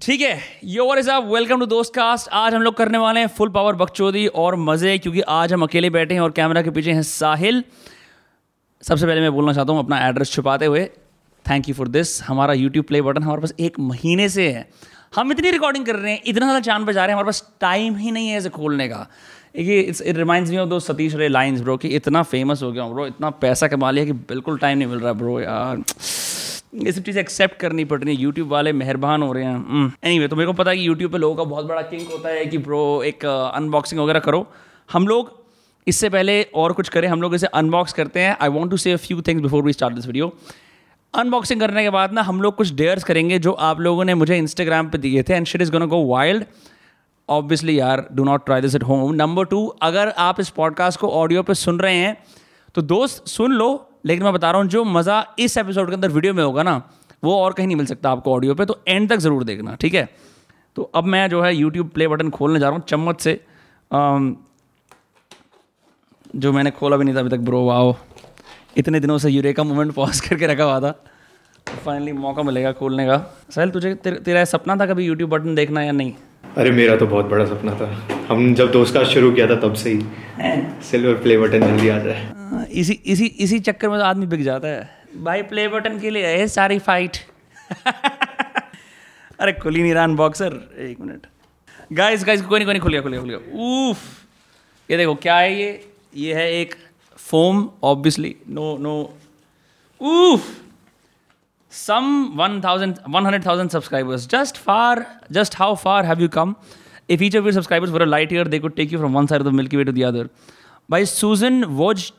ठीक है your is आप वेलकम टू दोस्त कास्ट आज हम लोग करने वाले हैं फुल पावर बकचोदी और मज़े, क्योंकि आज हम अकेले बैठे हैं और कैमरा के पीछे हैं साहिल सबसे पहले मैं बोलना चाहता हूँ अपना एड्रेस छुपाते हुए। थैंक यू फॉर दिस हमारा यूट्यूब प्ले बटन हमारे पास एक महीने से है। हम इतनी रिकॉर्डिंग कर रहे हैं, इतना ज़्यादा चाँद पे जा रहे हैं, हमारे पास टाइम ही नहीं है इसे खोलने का। ये it's it reminds me of दो सतीश रे लाइंस ब्रो कि इतना फ़ेमस हो गया ब्रो इतना पैसा कमा लिया कि बिल्कुल टाइम नहीं मिल रहा ब्रो यार। ये सब चीज़ें एक्सेप्ट करनी पड़ रही है। यूट्यूब वाले मेहरबान हो रहे हैं। एनी anyway, तो मेरे को पता है कि यूट्यूब पे लोगों का बहुत बड़ा किंक होता है कि ब्रो एक अनबॉक्सिंग वगैरह करो। हम लोग इससे पहले और कुछ करें। हम लोग इसे अनबॉक्स करते हैं। I want to say few things before we start this video unboxing करने के बाद ना हम लोग कुछ डेयर्स करेंगे जो आप लोगों ने मुझे इंस्टाग्राम पे दिए थे। And shit is gonna go wild obviously यार do not try this at home number two अगर आप इस पॉडकास्ट को ऑडियो पे सुन रहे हैं तो दोस्त सुन लो। लेकिन मैं बता रहा हूँ जो मज़ा इस एपिसोड के अंदर वीडियो में होगा ना वो और कहीं नहीं मिल सकता आपको ऑडियो पे तो एंड तक ज़रूर देखना ठीक है? तो अब मैं जो है यूट्यूब प्ले बटन खोलने जा रहा हूँ चम्मच से। आम, जो मैंने खोला भी नहीं था अभी तक ब्रो वाओ इतने दिनों से यूरेका मोमेंट पॉज करके रखा हुआ था। फाइनली मौका मिलेगा खोलने का। सहल तुझे तेरा, सपना था कभी यूट्यूब बटन देखना या नहीं? अरे मेरा तो बहुत बड़ा सपना था। हम जब दोस्त का शुरू किया था तब से ही सिल्वर प्ले बटन जल्दी आ जाए हाँ, इसी इसी इसी चक्कर में तो आदमी बिक जाता है। भाई प्ले बटन के लिए है सारी फाइट अरे खुली नहीं रहा बॉक्सर एक मिनट। गाइस गाइस कोई नहीं कोई नहीं खुलिया खुलिया खुलिया ऊफ ये देखो क्या है ये? ये है एक foam obviously no no oof some one thousand one hundred thousand subscribers just far just how far have you come if each of you subscribers were light year they could take you from one side of the Milky Way to the other by सूजन वॉज़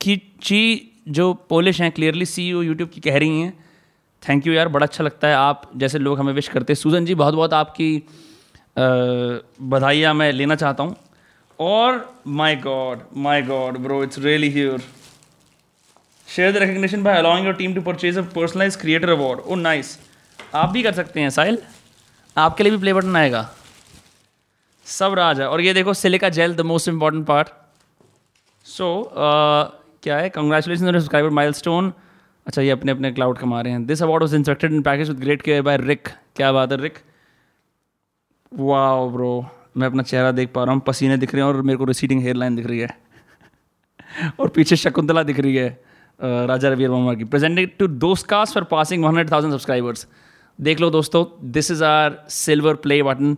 की ची जो Polish हैं clearly see you YouTube की कह रही हैं थैंक यू यार, बड़ा अच्छा लगता है आप जैसे लोग हमें विश करते हैं. सूजन जी, बहुत बहुत आपकी बधाइयाँ मैं लेना चाहता हूँ। और my god my god bro it's really here share the recognition by allowing your team to purchase a personalize creator award oh nice आप भी कर सकते हैं, साहिल। आपके लिए भी प्ले बटन आएगा। सब राज और ये देखो silica gel the most important part so क्या है? कंग्रेचुलेशन सब्सक्राइबर माइल स्टोन अच्छा ये अपने अपने क्लाउड कमा रहे हैं। This award was inspected in package with great care by Rick क्या बात है रिक वाह ब्रो मैं अपना चेहरा देख पा रहा हूँ। पसीने दिख रहे हैं और मेरे को रिसीडिंग हेयर लाइन दिख रही है। और पीछे शकुंतला दिख रही है। राजा रवि वर्मा की। Presented to Dost cast for passing one hundred thousand subscribers देख लो दोस्तों this is our silver play button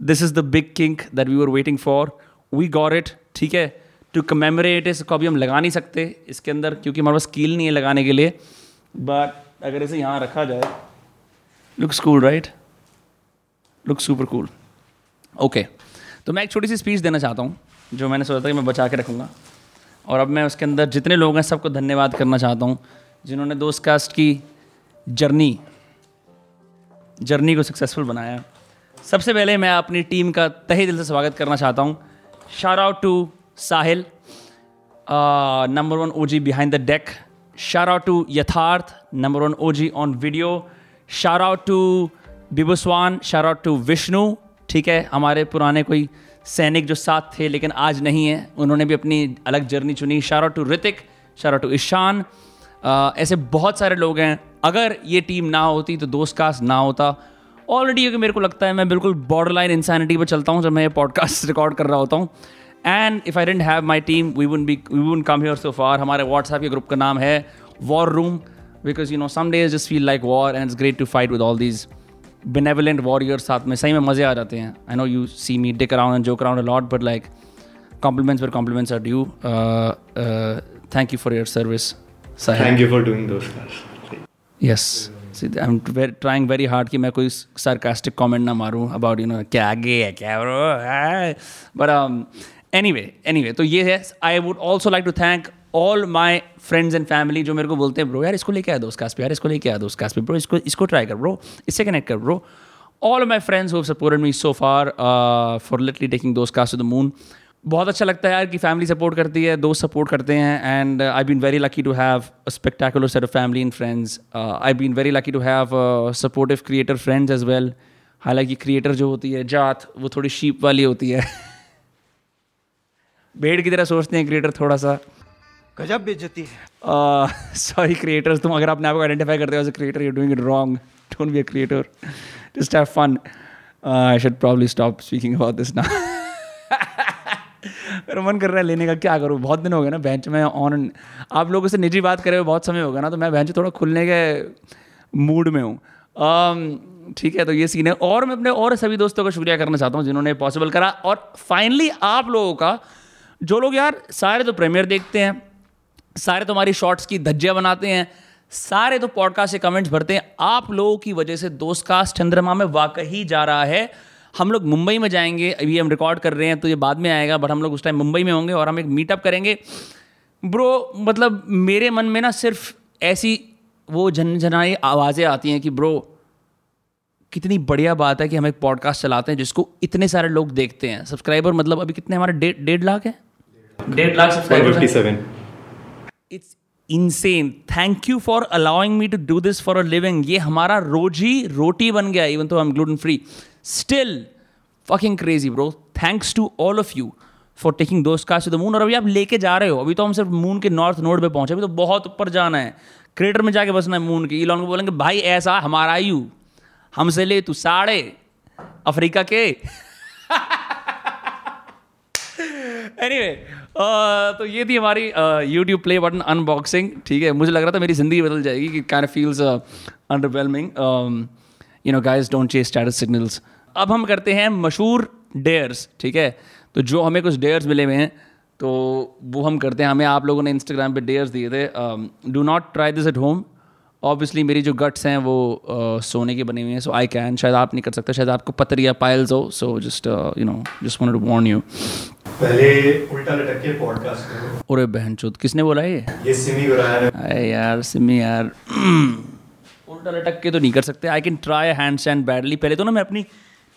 this is the big kink that we were waiting for we got it ठीक है? टू कमेमोरेट इसको अभी हम लगा नहीं सकते इसके अंदर, क्योंकि हमारे पास स्किल नहीं है लगाने के लिए। बट अगर इसे यहाँ रखा जाए looks cool right look super cool okay तो मैं एक छोटी सी स्पीच देना चाहता हूँ, जो मैंने सोचा था कि मैं बचा के रखूँगा। और अब मैं उसके अंदर जितने लोग हैं सबको धन्यवाद करना चाहता हूँ जिन्होंने दोस्त कास्ट की जर्नी जर्नी को सक्सेसफुल बनाया सबसे पहले मैं अपनी टीम का तहे दिल से स्वागत करना चाहता हूँ shout out to Sahil, uh, number one OG behind the deck. Shout to Yatharth number one O G on video Shout out to Bibuswan, shout out to Vishnu. ठीक है हमारे पुराने कोई सैनिक जो साथ थे, लेकिन आज नहीं है। उन्होंने भी अपनी अलग जर्नी चुनी। शारा टू ऋतिक शारा टू ईशान ऐसे बहुत सारे लोग हैं। अगर ये टीम ना होती तो दोस्त कास्ट ना होता। ऑलरेडी क्योंकि मेरे को लगता है, मैं बिल्कुल बॉर्डर लाइन इंसानिटी पर चलता हूँ, जब मैं ये पॉडकास्ट रिकॉर्ड कर रहा होता हूँ। And if I didn't have my team we won't be we won't come here so far हमारे व्हाट्सएप के ग्रुप का नाम है war room because you know some days just feel like war and it's great to fight with all these benevolent warrior साथ में सही में मज़े आ जाते हैं। I know you see me day crowned and joke around lot but like compliments for compliments are due thank you for your service thank you for doing yes see I am trying very hard कि मैं कोई sarcastic comment ना मारूँ about you know क्या आगे है क्या bro but anyway anyway तो ये है। I would also like to thank all my friends and family जो मेरे को बोलते हैं ब्रो यार इसको लेके आया दोस्त कास्ट पे यार इसको लेके आया दोस्त कास्ट पे ब्रो इसको इसको ट्राई कर ब्रो इससे कनेक्ट कर bro all my friends who supported me so far for literally taking Dost cast to the moon बहुत अच्छा लगता है यार कि फैमिली सपोर्ट करती है, दोस्त सपोर्ट करते हैं and I been very lucky to have spectacular set of family and friends I been very lucky to have supportive creator friends as well हालाँकि क्रिएटर जो होती है, जात, वो थोड़ी शीप वाली होती है। भेड़ की तरह सोचते हैं क्रिएटर थोड़ा सा। गजब बेइज्जती है। सॉरी क्रिएटर्स तुम अगर अपने आप को आइडेंटिफाई करते हो as a creator you doing it wrong don't be a creator fun. Uh, I should probably stop speaking about this now. मेरा मन कर रहा है लेने का क्या करूँ? बहुत दिन हो गए ना बेंच में ऑन आप लोगों से निजी बात करे हुए बहुत समय हो गया ना तो मैं बेंच थोड़ा खुलने के मूड में हूँ। Um, ठीक है तो ये सीन है। और मैं अपने और सभी दोस्तों का शुक्रिया करना चाहता हूँ जिन्होंने पॉसिबल करा। और फाइनली आप लोगों का जो लोग यार सारे तो प्रीमियर देखते हैं। सारे तो हमारी शॉर्ट्स की धज्जियाँ बनाते हैं सारे तो पॉडकास्ट से कमेंट्स भरते हैं। आप लोगों की वजह से दोस्त कास्ट चंद्रमा में वाकई जा रहा है। हम लोग मुंबई में जाएँगे अभी हम रिकॉर्ड कर रहे हैं तो ये बाद में आएगा बट हम लोग उस टाइम मुंबई में होंगे और हम एक मीटअप करेंगे। ब्रो मतलब मेरे मन में ना सिर्फ़ ऐसी वो झनझनाई आवाज़ें आती हैं कि ब्रो कितनी बढ़िया बात है कि हम एक पॉडकास्ट चलाते हैं जिसको इतने सारे लोग देखते हैं। सब्सक्राइबर मतलब अभी कितने हमारे? डेढ़ डेढ़ लाख है? डेढ़ lakh subscriber 157 it's insane thank you for allowing me to do this for a living ये हमारा रोज ही रोटी बन गया even though I am gluten free still fucking crazy bro thanks to all of you for taking Dost cast to the moon और अभी आप लेके जा रहे हो, अभी तो हम सिर्फ़ मून के नॉर्थ नोड पे पहुँचे, अभी तो बहुत ऊपर जाना है। क्रेटर में जाके बसना है मून के। इलॉन को बोलेंगे, भाई, ऐसा हमारा यू हमसे ले तू साढ़े अफ्रीका के। एनीवे तो ये थी हमारी यूट्यूब प्ले बटन अनबॉक्सिंग ठीक है? मुझे लग रहा था मेरी ज़िंदगी बदल जाएगी, कि can feels underwhelming you know guys don't chase status signals अब हम करते हैं मशहूर डेयर्स ठीक है? तो जो हमें कुछ डेयर्स मिले हुए हैं तो वो हम करते हैं। हमें आप लोगों ने इंस्टाग्राम पे डेयर्स दिए थे। Do not try this at home obviously मेरी जो गट्स हैं वो uh, सोने की बनी हुई हैं सो आई कैन शायद आप नहीं कर सकते शायद आपको पतरी या पायल्स हो so just you know just wanted to warn you पहले उल्टा लटक के पॉडकास्ट करो। अरे बहन चोद किसने बोला ये? ये सिमी गुराया ने। अरे यार सिमी यार। उल्टा लटक के तो नहीं कर सकते। I can try handstand badly पहले तो ना मैं अपनी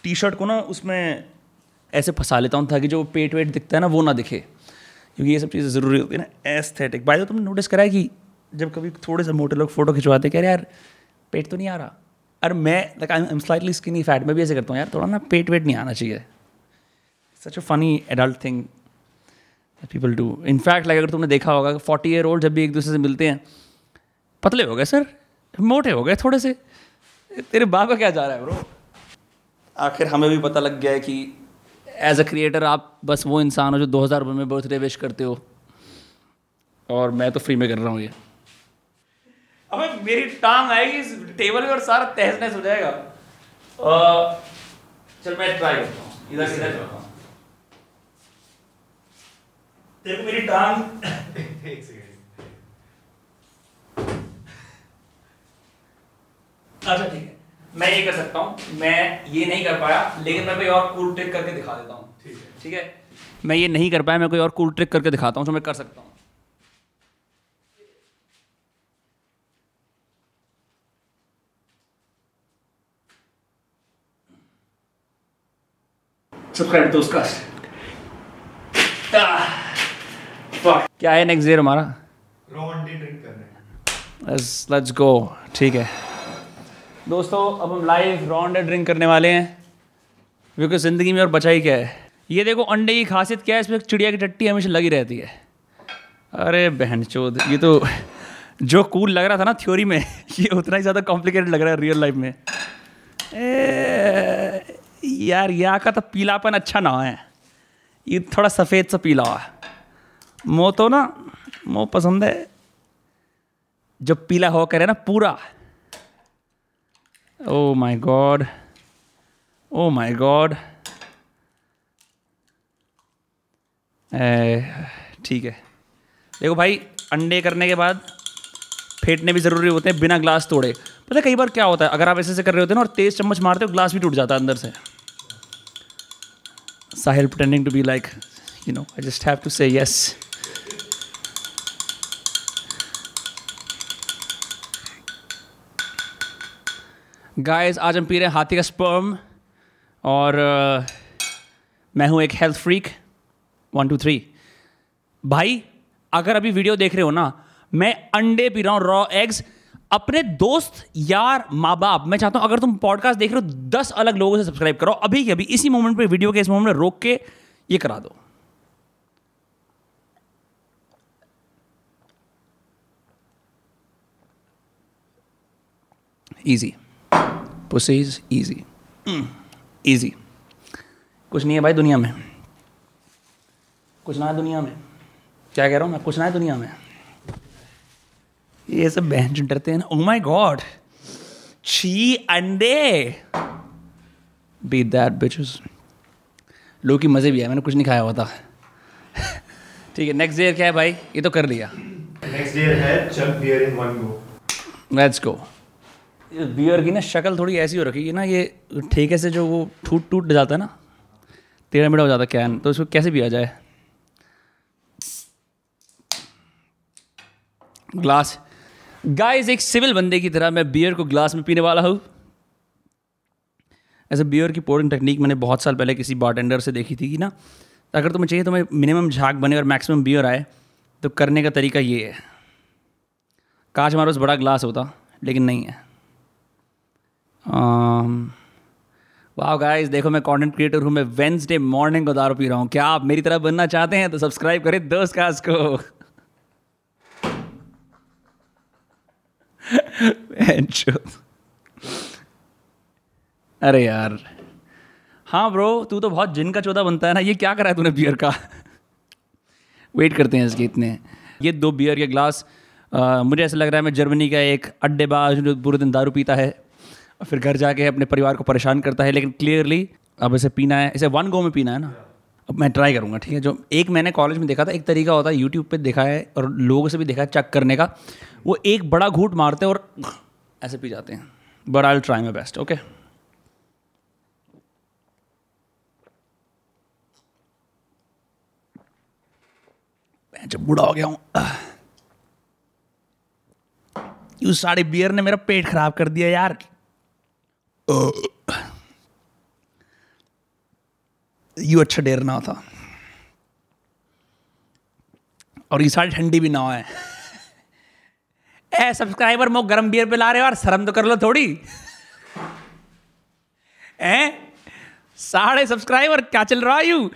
टी शर्ट को ना उसमें ऐसे फंसा लेता हूँ ताकि जो पेट वेट दिखता है ना वो ना दिखे। क्योंकि ये सब चीज़ें ज़रूरी होती है ना एस्थेटिक बाय तुमने नोटिस करा है कि जब कभी थोड़े से मोटे लोग फ़ोटो खिंचवाते कह रहे यार, पेट तो नहीं आ रहा। अरे मैं like I am slightly skinny fat मैं भी ऐसे करता हूँ यार, थोड़ा ना पेट वेट नहीं आना चाहिए। Such a funny adult thing people do in fact like अगर तुमने देखा होगा फोर्टी ईयर ओल्ड जब भी एक दूसरे से मिलते हैं, पतले हो गए सर, मोटे हो गए थोड़े से। तेरे बाप का क्या जा रहा है ब्रो आखिर हमें भी पता लग गया है कि एज अ क्रिएटर आप बस वो इंसान हो जो 2000 रुपये में बर्थडे विश करते हो। और मैं तो फ्री में कर रहा हूँ ये। अबे मेरी टांग आएगी इस टेबल पे और सारा तहस नहस हो जाएगा। चल मैं ट्राई करता हूँ। इधर इधर करता हूँ। देखो मेरी टांग एक सेकंड अच्छा ठीक है। मैं ये कर सकता हूँ। मैं ये नहीं कर पाया लेकिन मैं कोई और कूल ट्रिक करके दिखा देता हूँ। ठीक है। ठीक है? मैं ये नहीं कर पाया मैं कोई और कूल ट्रिक करके दिखाता हूँ जो मैं कर सकता हूँ। सब्सक्राइब तो उसका। क्या है नेक्स्ट ईयर हमारा रॉ अंडे ड्रिंक कर रहे हैं लेट्स लेट्स गो ठीक है। दोस्तों अब हम लाइव रॉन्डे ड्रिंक करने वाले हैं। क्योंकि ज़िंदगी में और बचा ही क्या है? ये देखो अंडे की खासियत क्या है? इसमें चिड़िया की टट्टी हमेशा लगी रहती है। अरे बहन चोद ये तो जो कूल लग रहा था ना थ्योरी में ये उतना ही ज़्यादा कॉम्प्लिकेटेड लग रहा है रियल लाइफ में। ए, यार, यहाँ का तो पीलापन अच्छा ना है। ये थोड़ा सफ़ेद सा पीला हुआ है। मोह तो ना मोह पसंद है। जो पीला हो करे ना, पूरा। Oh my god oh my god ठीक है। देखो भाई, अंडे करने के बाद फेंटने भी ज़रूरी होते हैं, बिना ग्लास तोड़े। पता है, कई बार क्या होता है, अगर आप ऐसे ऐसे कर रहे होते हैं ना, और तेज़ चम्मच मारते हो, ग्लास भी टूट जाता है अंदर से। Sahil pretending to be like you know i just have to say yes. Guys आज हम पी रहे हैं हाथी का स्पर्म और अ, मैं हूँ एक health freak one two three भाई अगर अभी वीडियो देख रहे हो ना मैं अंडे पी रहा हूँ रॉ एग्स अपने दोस्त, यार माँ बाप मैं चाहता हूँ अगर तुम पॉडकास्ट देख रहे हो, दस अलग लोगों से सब्सक्राइब करो। अभी अभी, इसी मोमेंट पे वीडियो के इस मोमेंट में रोक के ये करा दो। इजी पुसीज ईजी ईजी कुछ नहीं है भाई दुनिया में। कुछ ना है दुनिया में। क्या कह रहा हूँ मैं? कुछ ना है दुनिया में। ये सब बहन जो डरते हैं ना ओ माय गॉड छी अंडे। बीट दैट बिचेस लोग की मज़े भी आए मैंने कुछ नहीं खाया हुआ था। ठीक है नेक्स्ट ईयर क्या है भाई? ये तो कर लिया। नेक्स्ट ईयर है chug beer in one go let's go beer की ना शक्ल थोड़ी ऐसी हो रखी है ना ये ठेके से जो वो टूट टूट जाता है ना टेढ़ा मेढ़ा हो जाता है कैन तो इसको कैसे पिया जाए? ग्लास गाइस एक सिविल बंदे की तरह मैं बियर को ग्लास में पीने वाला हूँ। ऐसे बियर की पोरिंग टेक्निक मैंने बहुत साल पहले किसी बारटेंडर से देखी थी कि ना, अगर तुम्हें चाहिए तुम्हें मिनिमम झाग बने और मैक्सिमम बियर आए तो करने का तरीका ये है। कांच हमारे पास बड़ा ग्लास होता, लेकिन नहीं है। वाह गाइस देखो मैं कंटेंट क्रिएटर हूँ, मैं वेंसडे मॉर्निंग को दारू पी रहा हूँ। क्या आप मेरी तरह बनना चाहते हैं तो सब्सक्राइब करें दोस्त कास्ट को। अरे यार। हाँ ब्रो तू तो बहुत जिन का चौदह बनता है ना ये क्या करा है तूने बियर का? वेट करते हैं इसके इतने। ये दो बियर के ग्लास आ, मुझे ऐसा लग रहा है मैं जर्मनी का एक अड्डेबाज जो पूरे दिन दारू पीता है और फिर घर जाके अपने परिवार को परेशान करता है लेकिन क्लियरली अब इसे पीना है इसे वन गो में पीना है ना। अब मैं ट्राई करूँगा, ठीक है? जो एक मैंने कॉलेज में देखा था, एक तरीका होता है यूट्यूब पे देखा है और लोगों से भी देखा है चेक करने का। वो एक बड़ा घूट मारते हैं और ऐसे पी जाते हैं। But I try my best okay जब बूढ़ा हो गया हूँ, यू साड़ी बियर ने मेरा पेट खराब कर दिया यार। यू अच्छा डेर ना था। और ये सारी ठंडी भी ना है ए सब्सक्राइबर मो गरम बियर पे ला रहे हो और शर्म तो कर लो थोड़ी। ए साढ़े सब्सक्राइबर क्या चल रहा है यू?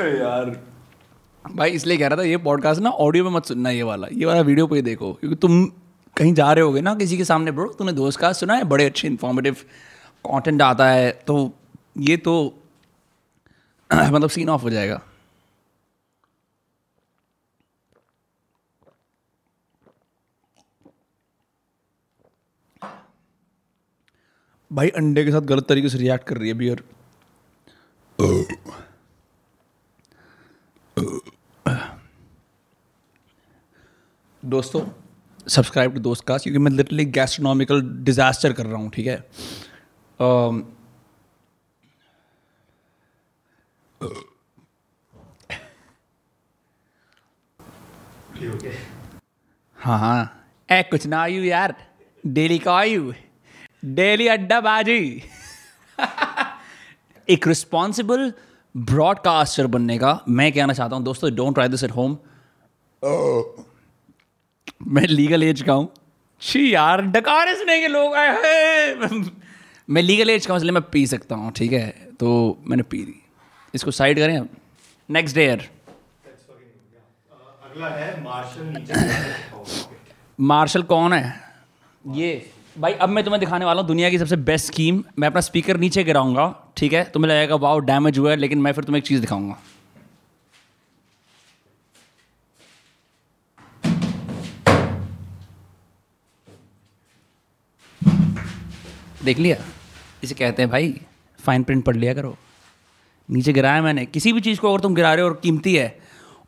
यार। भाई इसलिए कह रहा था ये पॉडकास्ट ना ऑडियो में मत सुनना ये वाला। ये वाला वीडियो पे ही देखो क्योंकि तुम कहीं जा रहे होगे ना किसी के सामने ब्रो तूने दोस्त का सुना है? बड़े अच्छे इन्फॉर्मेटिव कंटेंट आता है। तो ये तो मतलब सीन ऑफ़ हो जाएगा। भाई अंडे के साथ गलत तरीके से रिएक्ट कर रही है बियर दोस्तों सब्सक्राइब टू दोस्त कास्ट क्योंकि मैं लिटरली गैस्ट्रोनॉमिकल डिज़ास्टर कर रहा हूँ ठीक है? Um, हाँ हाँ। ए कुछ ना आयु यार। डेली का आयु। डेली अड्डा बाजी एक रिस्पॉन्सिबल ब्रॉडकास्टर बनने का मैं कहना चाहता हूँ दोस्तों don't try this at home मैं लीगल एज का हूँ। छी यार डकारे सुनेंगे लोग आए हैं। मैं लीगल एज का हूँ इसलिए मैं पी सकता हूँ ठीक है? तो मैंने पी ली। इसको साइड करें अब नेक्स्ट डे ईयर अगला है मार्शल मार्शल कौन है? ये। भाई अब मैं तुम्हें दिखाने वाला हूँ दुनिया की सबसे बेस्ट स्कीम मैं अपना स्पीकर नीचे गिराऊँगा ठीक है? तुम्हें लगेगा वाओ डैमेज हुआ है लेकिन मैं फिर तुम्हें एक चीज़ दिखाऊँगा। देख लिया। इसे कहते हैं, भाई फाइन प्रिंट पढ़ लिया करो। नीचे गिराया मैंने। किसी भी चीज़ को अगर तुम गिरा रहे हो और कीमती है,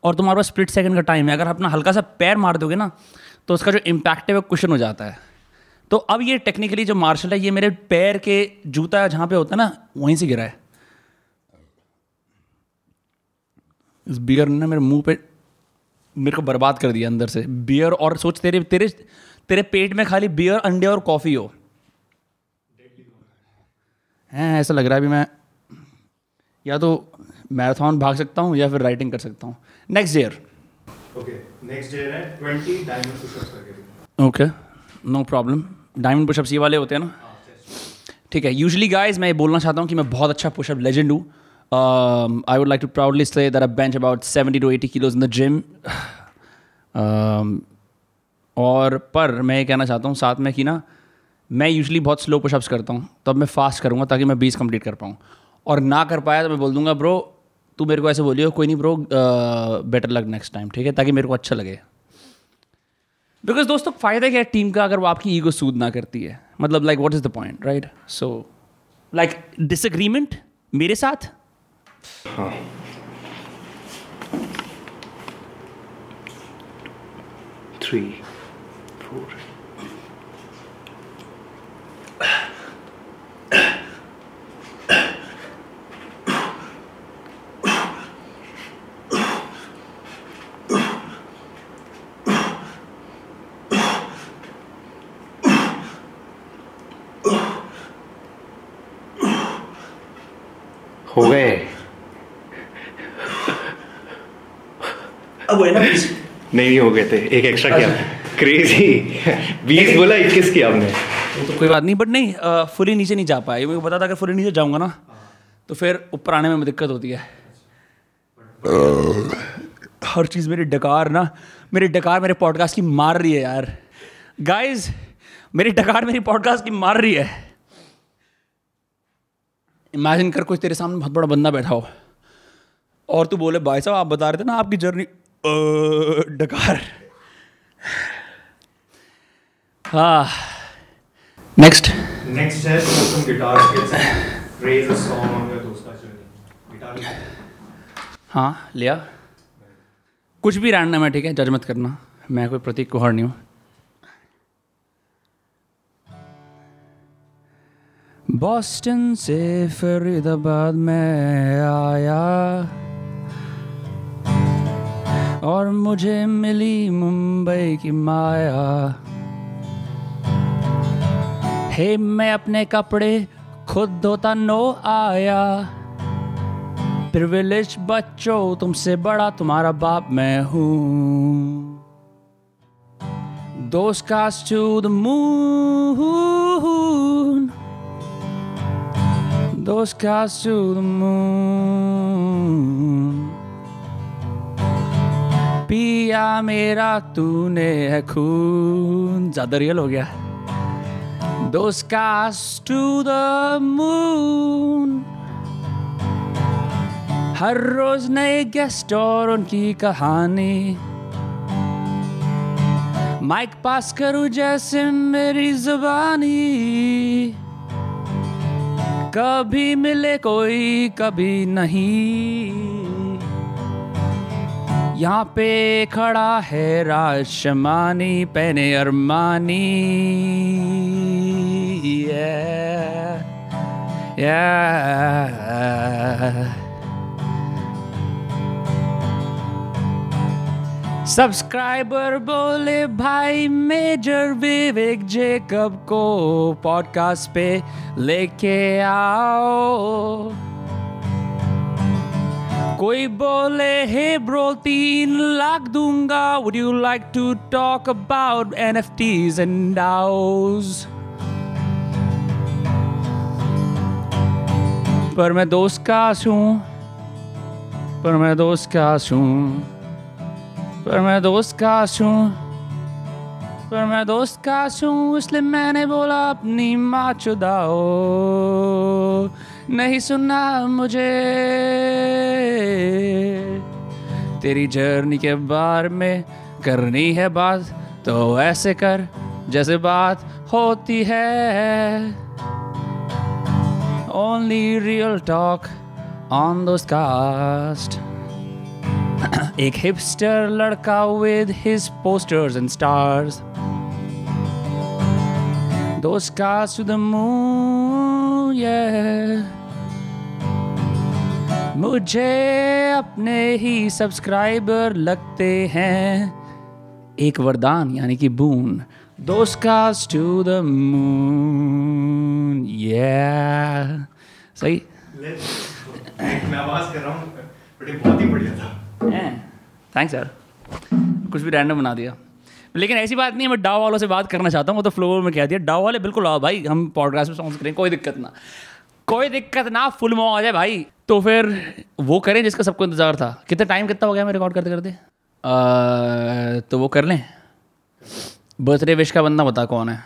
और तुम्हारे पास स्प्लिट सेकंड का टाइम है, अगर अपना हल्का सा पैर मार दोगे ना तो उसका जो इम्पैक्ट है वो क्वेश्चन हो जाता है। तो अब ये टेक्निकली जो मार्शल है, ये मेरे पैर के जूता जहाँ पे होता है ना, वहीं से गिरा है। इस बियर ने मेरे मुँह पे, मेरे को बर्बाद कर दिया अंदर से। बियर और सोच, तेरे तेरे तेरे पेट में खाली बियर अंडे और कॉफ़ी हो। हैं ऐसा लग रहा है अभी मैं या तो मैराथन भाग सकता हूँ या फिर राइटिंग कर सकता हूँ। Next year okay next year है 20 diamond pushups okay no problem diamond pushups ये वाले होते हैं ना? ठीक है यूजली गाइज़ मैं ये बोलना चाहता हूँ कि मैं बहुत अच्छा पुशअप लेजेंड हूँ। Would like to proudly say that I bench about 70 to 80 kilos in the gym. Um, और पर मैं ये कहना चाहता हूँ साथ में कि ना मैं यूजली बहुत स्लो पुशअप्स करता हूँ तो अब मैं फास्ट करूँगा ताकि मैं बीस कंप्लीट कर पाऊँ। और ना कर पाया तो मैं बोल दूँगा, ब्रो, तू मेरे को ऐसे बोलियो, कोई नहीं ब्रो बेटर लग नेक्स्ट टाइम ठीक है? ताकि मेरे को अच्छा लगे। बिकॉज़ दोस्तों, फ़ायदा क्या है टीम का अगर वो आपकी ईगो सूद ना करती है? मतलब like what is the point right so like disagreement मेरे साथ? हाँ। थ्री फोर हो गए अब ना प्लीज़ नहीं हो गए थे। एक एक्स्ट्रा किया। क्रेजी बीस बोला इक्कीस किया आपने तो कोई बात नहीं बट नहीं फुली नीचे नहीं जा पाए मेरे को पता था अगर फुली नीचे जाऊँगा ना तो फिर ऊपर आने में दिक्कत होती है। हर चीज़ मेरी डकार ना मेरी डकार मेरे पॉडकास्ट की मार रही है यार। गाइस मेरी डकार मेरी पॉडकास्ट की मार रही है। इमेजिन कर कुछ तेरे सामने बहुत बड़ा बंदा बैठा हो। और तू बोले भाई साहब आप बता रहे थे ना आपकी जर्नी डकार। हाँ। नेक्स्ट नेक्स्ट है तुम guitar skills raise a song on your dost journey guitar हाँ लिया। कुछ भी रैंडम है ठीक है? जज मत करना। मैं कोई प्रतीक कुहर नहीं हूँ। बॉस्टन से फरीदाबाद में आया। और मुझे मिली मुंबई की माया। हे, मैं अपने कपड़े खुद धोता नो आया। प्रिविलेज बच्चों, तुमसे बड़ा तुम्हारा बाप मैं हूँ। to the moon Those cars to the moon पिया मेरा तूने है खून। ज़्यादा रियल हो गया। To the moon हर रोज नए गेस्ट और उनकी कहानी। माइक पास करूँ जैसे मेरी जुबानी। कभी मिले कोई, कभी नहीं। यहाँ पे खड़ा है राज शमानी पहने अरमानी. सब्सक्राइबर बोले, भाई मेजर विवेक जेकब को पॉडकास्ट पे लेके आओ कोई बोले, हे ब्रो, तीन लाख दूँगा। Would you like to talk about N F Ts and पर मैं दोस्त का हूँ। पर मैं दोस्त का हूँ। पर मैं दोस्त का हूँ। पर मैं दोस्त का हूँ, इसलिए मैंने बोला, अपनी माँ चुदाओ। नहीं सुनना मुझे। तेरी जर्नी के बारे में करनी है बात तो ऐसे कर जैसे बात होती है। Only real talk on Dost cast एक हिपस्टर लड़का with his posters and stars cars to the moon, yeah. मुझे अपने ही सब्सक्राइबर लगते हैं। एक वरदान यानी कि बून cars to the moon, yeah. सही? मैं आवाज़ कर रहा हूँ बहुत ही बढ़िया था। थैंक्स यार। कुछ भी रैंडम बना दिया। लेकिन ऐसी बात नहीं है मैं डाव वालों से बात करना चाहता हूँ वो तो फ्लो में कह दिया। डाव वाले बिल्कुल आओ भाई हम पॉडकास्ट में सॉन्ग्स करें कोई दिक्कत ना। कोई दिक्कत ना फुल मौज है भाई। तो फिर वो करें जिसका सबको इंतज़ार था। कितना टाइम कितना हो गया मैं रिकॉर्ड करते करते तो वो कर लें। बर्थडे विश का बंदा बता कौन है।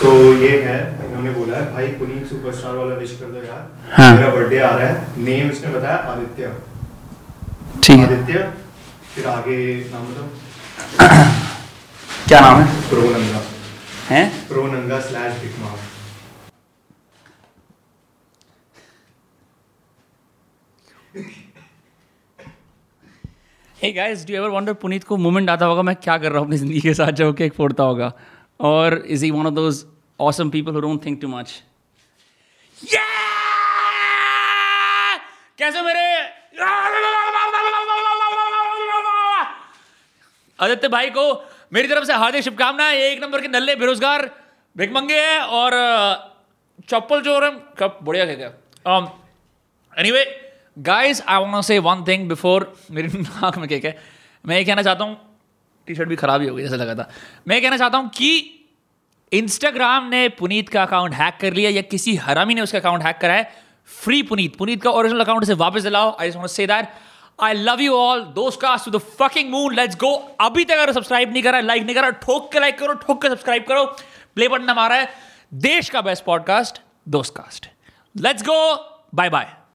तो ये है इन्होंने बोला है भाई पुनीत सुपरस्टार वाला विश कर दो यार। हाँ। मेरा बर्थडे आ रहा है। नेम इसने बताया आदित्य। ठीक है। आदित्य फिर आगे नाम बताओ। क्या नाम है? प्रो नंगा। हैं? प्रो नंगा slash बिकमा hey guys do ever wonder Puneet को मोमेंट आता होगा मैं क्या कर रहा हूँ अपनी ज़िंदगी के साथ जब केक फोड़ता होगा? और is he one of those awesome people who don't think too much कैसे मेरे? आदित्य भाई को मेरी तरफ़ से हार्दिक शुभकामनाएँ। एक नंबर के नल्ले बेरोजगार भिकमंगे हैं और चप्पल चोर हैं। कब बढ़िया क्या क्या anyway guys I want say one thing before मेरी नाक में केक है। मैं ये कहना चाहता हूँ टी शर्ट भी खराब ही हो गई जैसे लगा था। मैं ये कहना चाहता हूँ कि इंस्टाग्राम ने पुनीत का अकाउंट हैक कर लिया या किसी हरामी ने उसका अकाउंट हैक करा है। फ्री पुनीत। पुनीत का ओरिजिनल अकाउंट से वापस दिलाओ। I just say that I love you all dost to the fucking moon let's go अभी तक अगर सब्सक्राइब नहीं करा लाइक नहीं करा, ठोक के लाइक करो, ठोक के सब्सक्राइब करो। प्ले बटन हमारा है। देश का best podcast Dost cast let's go bye bye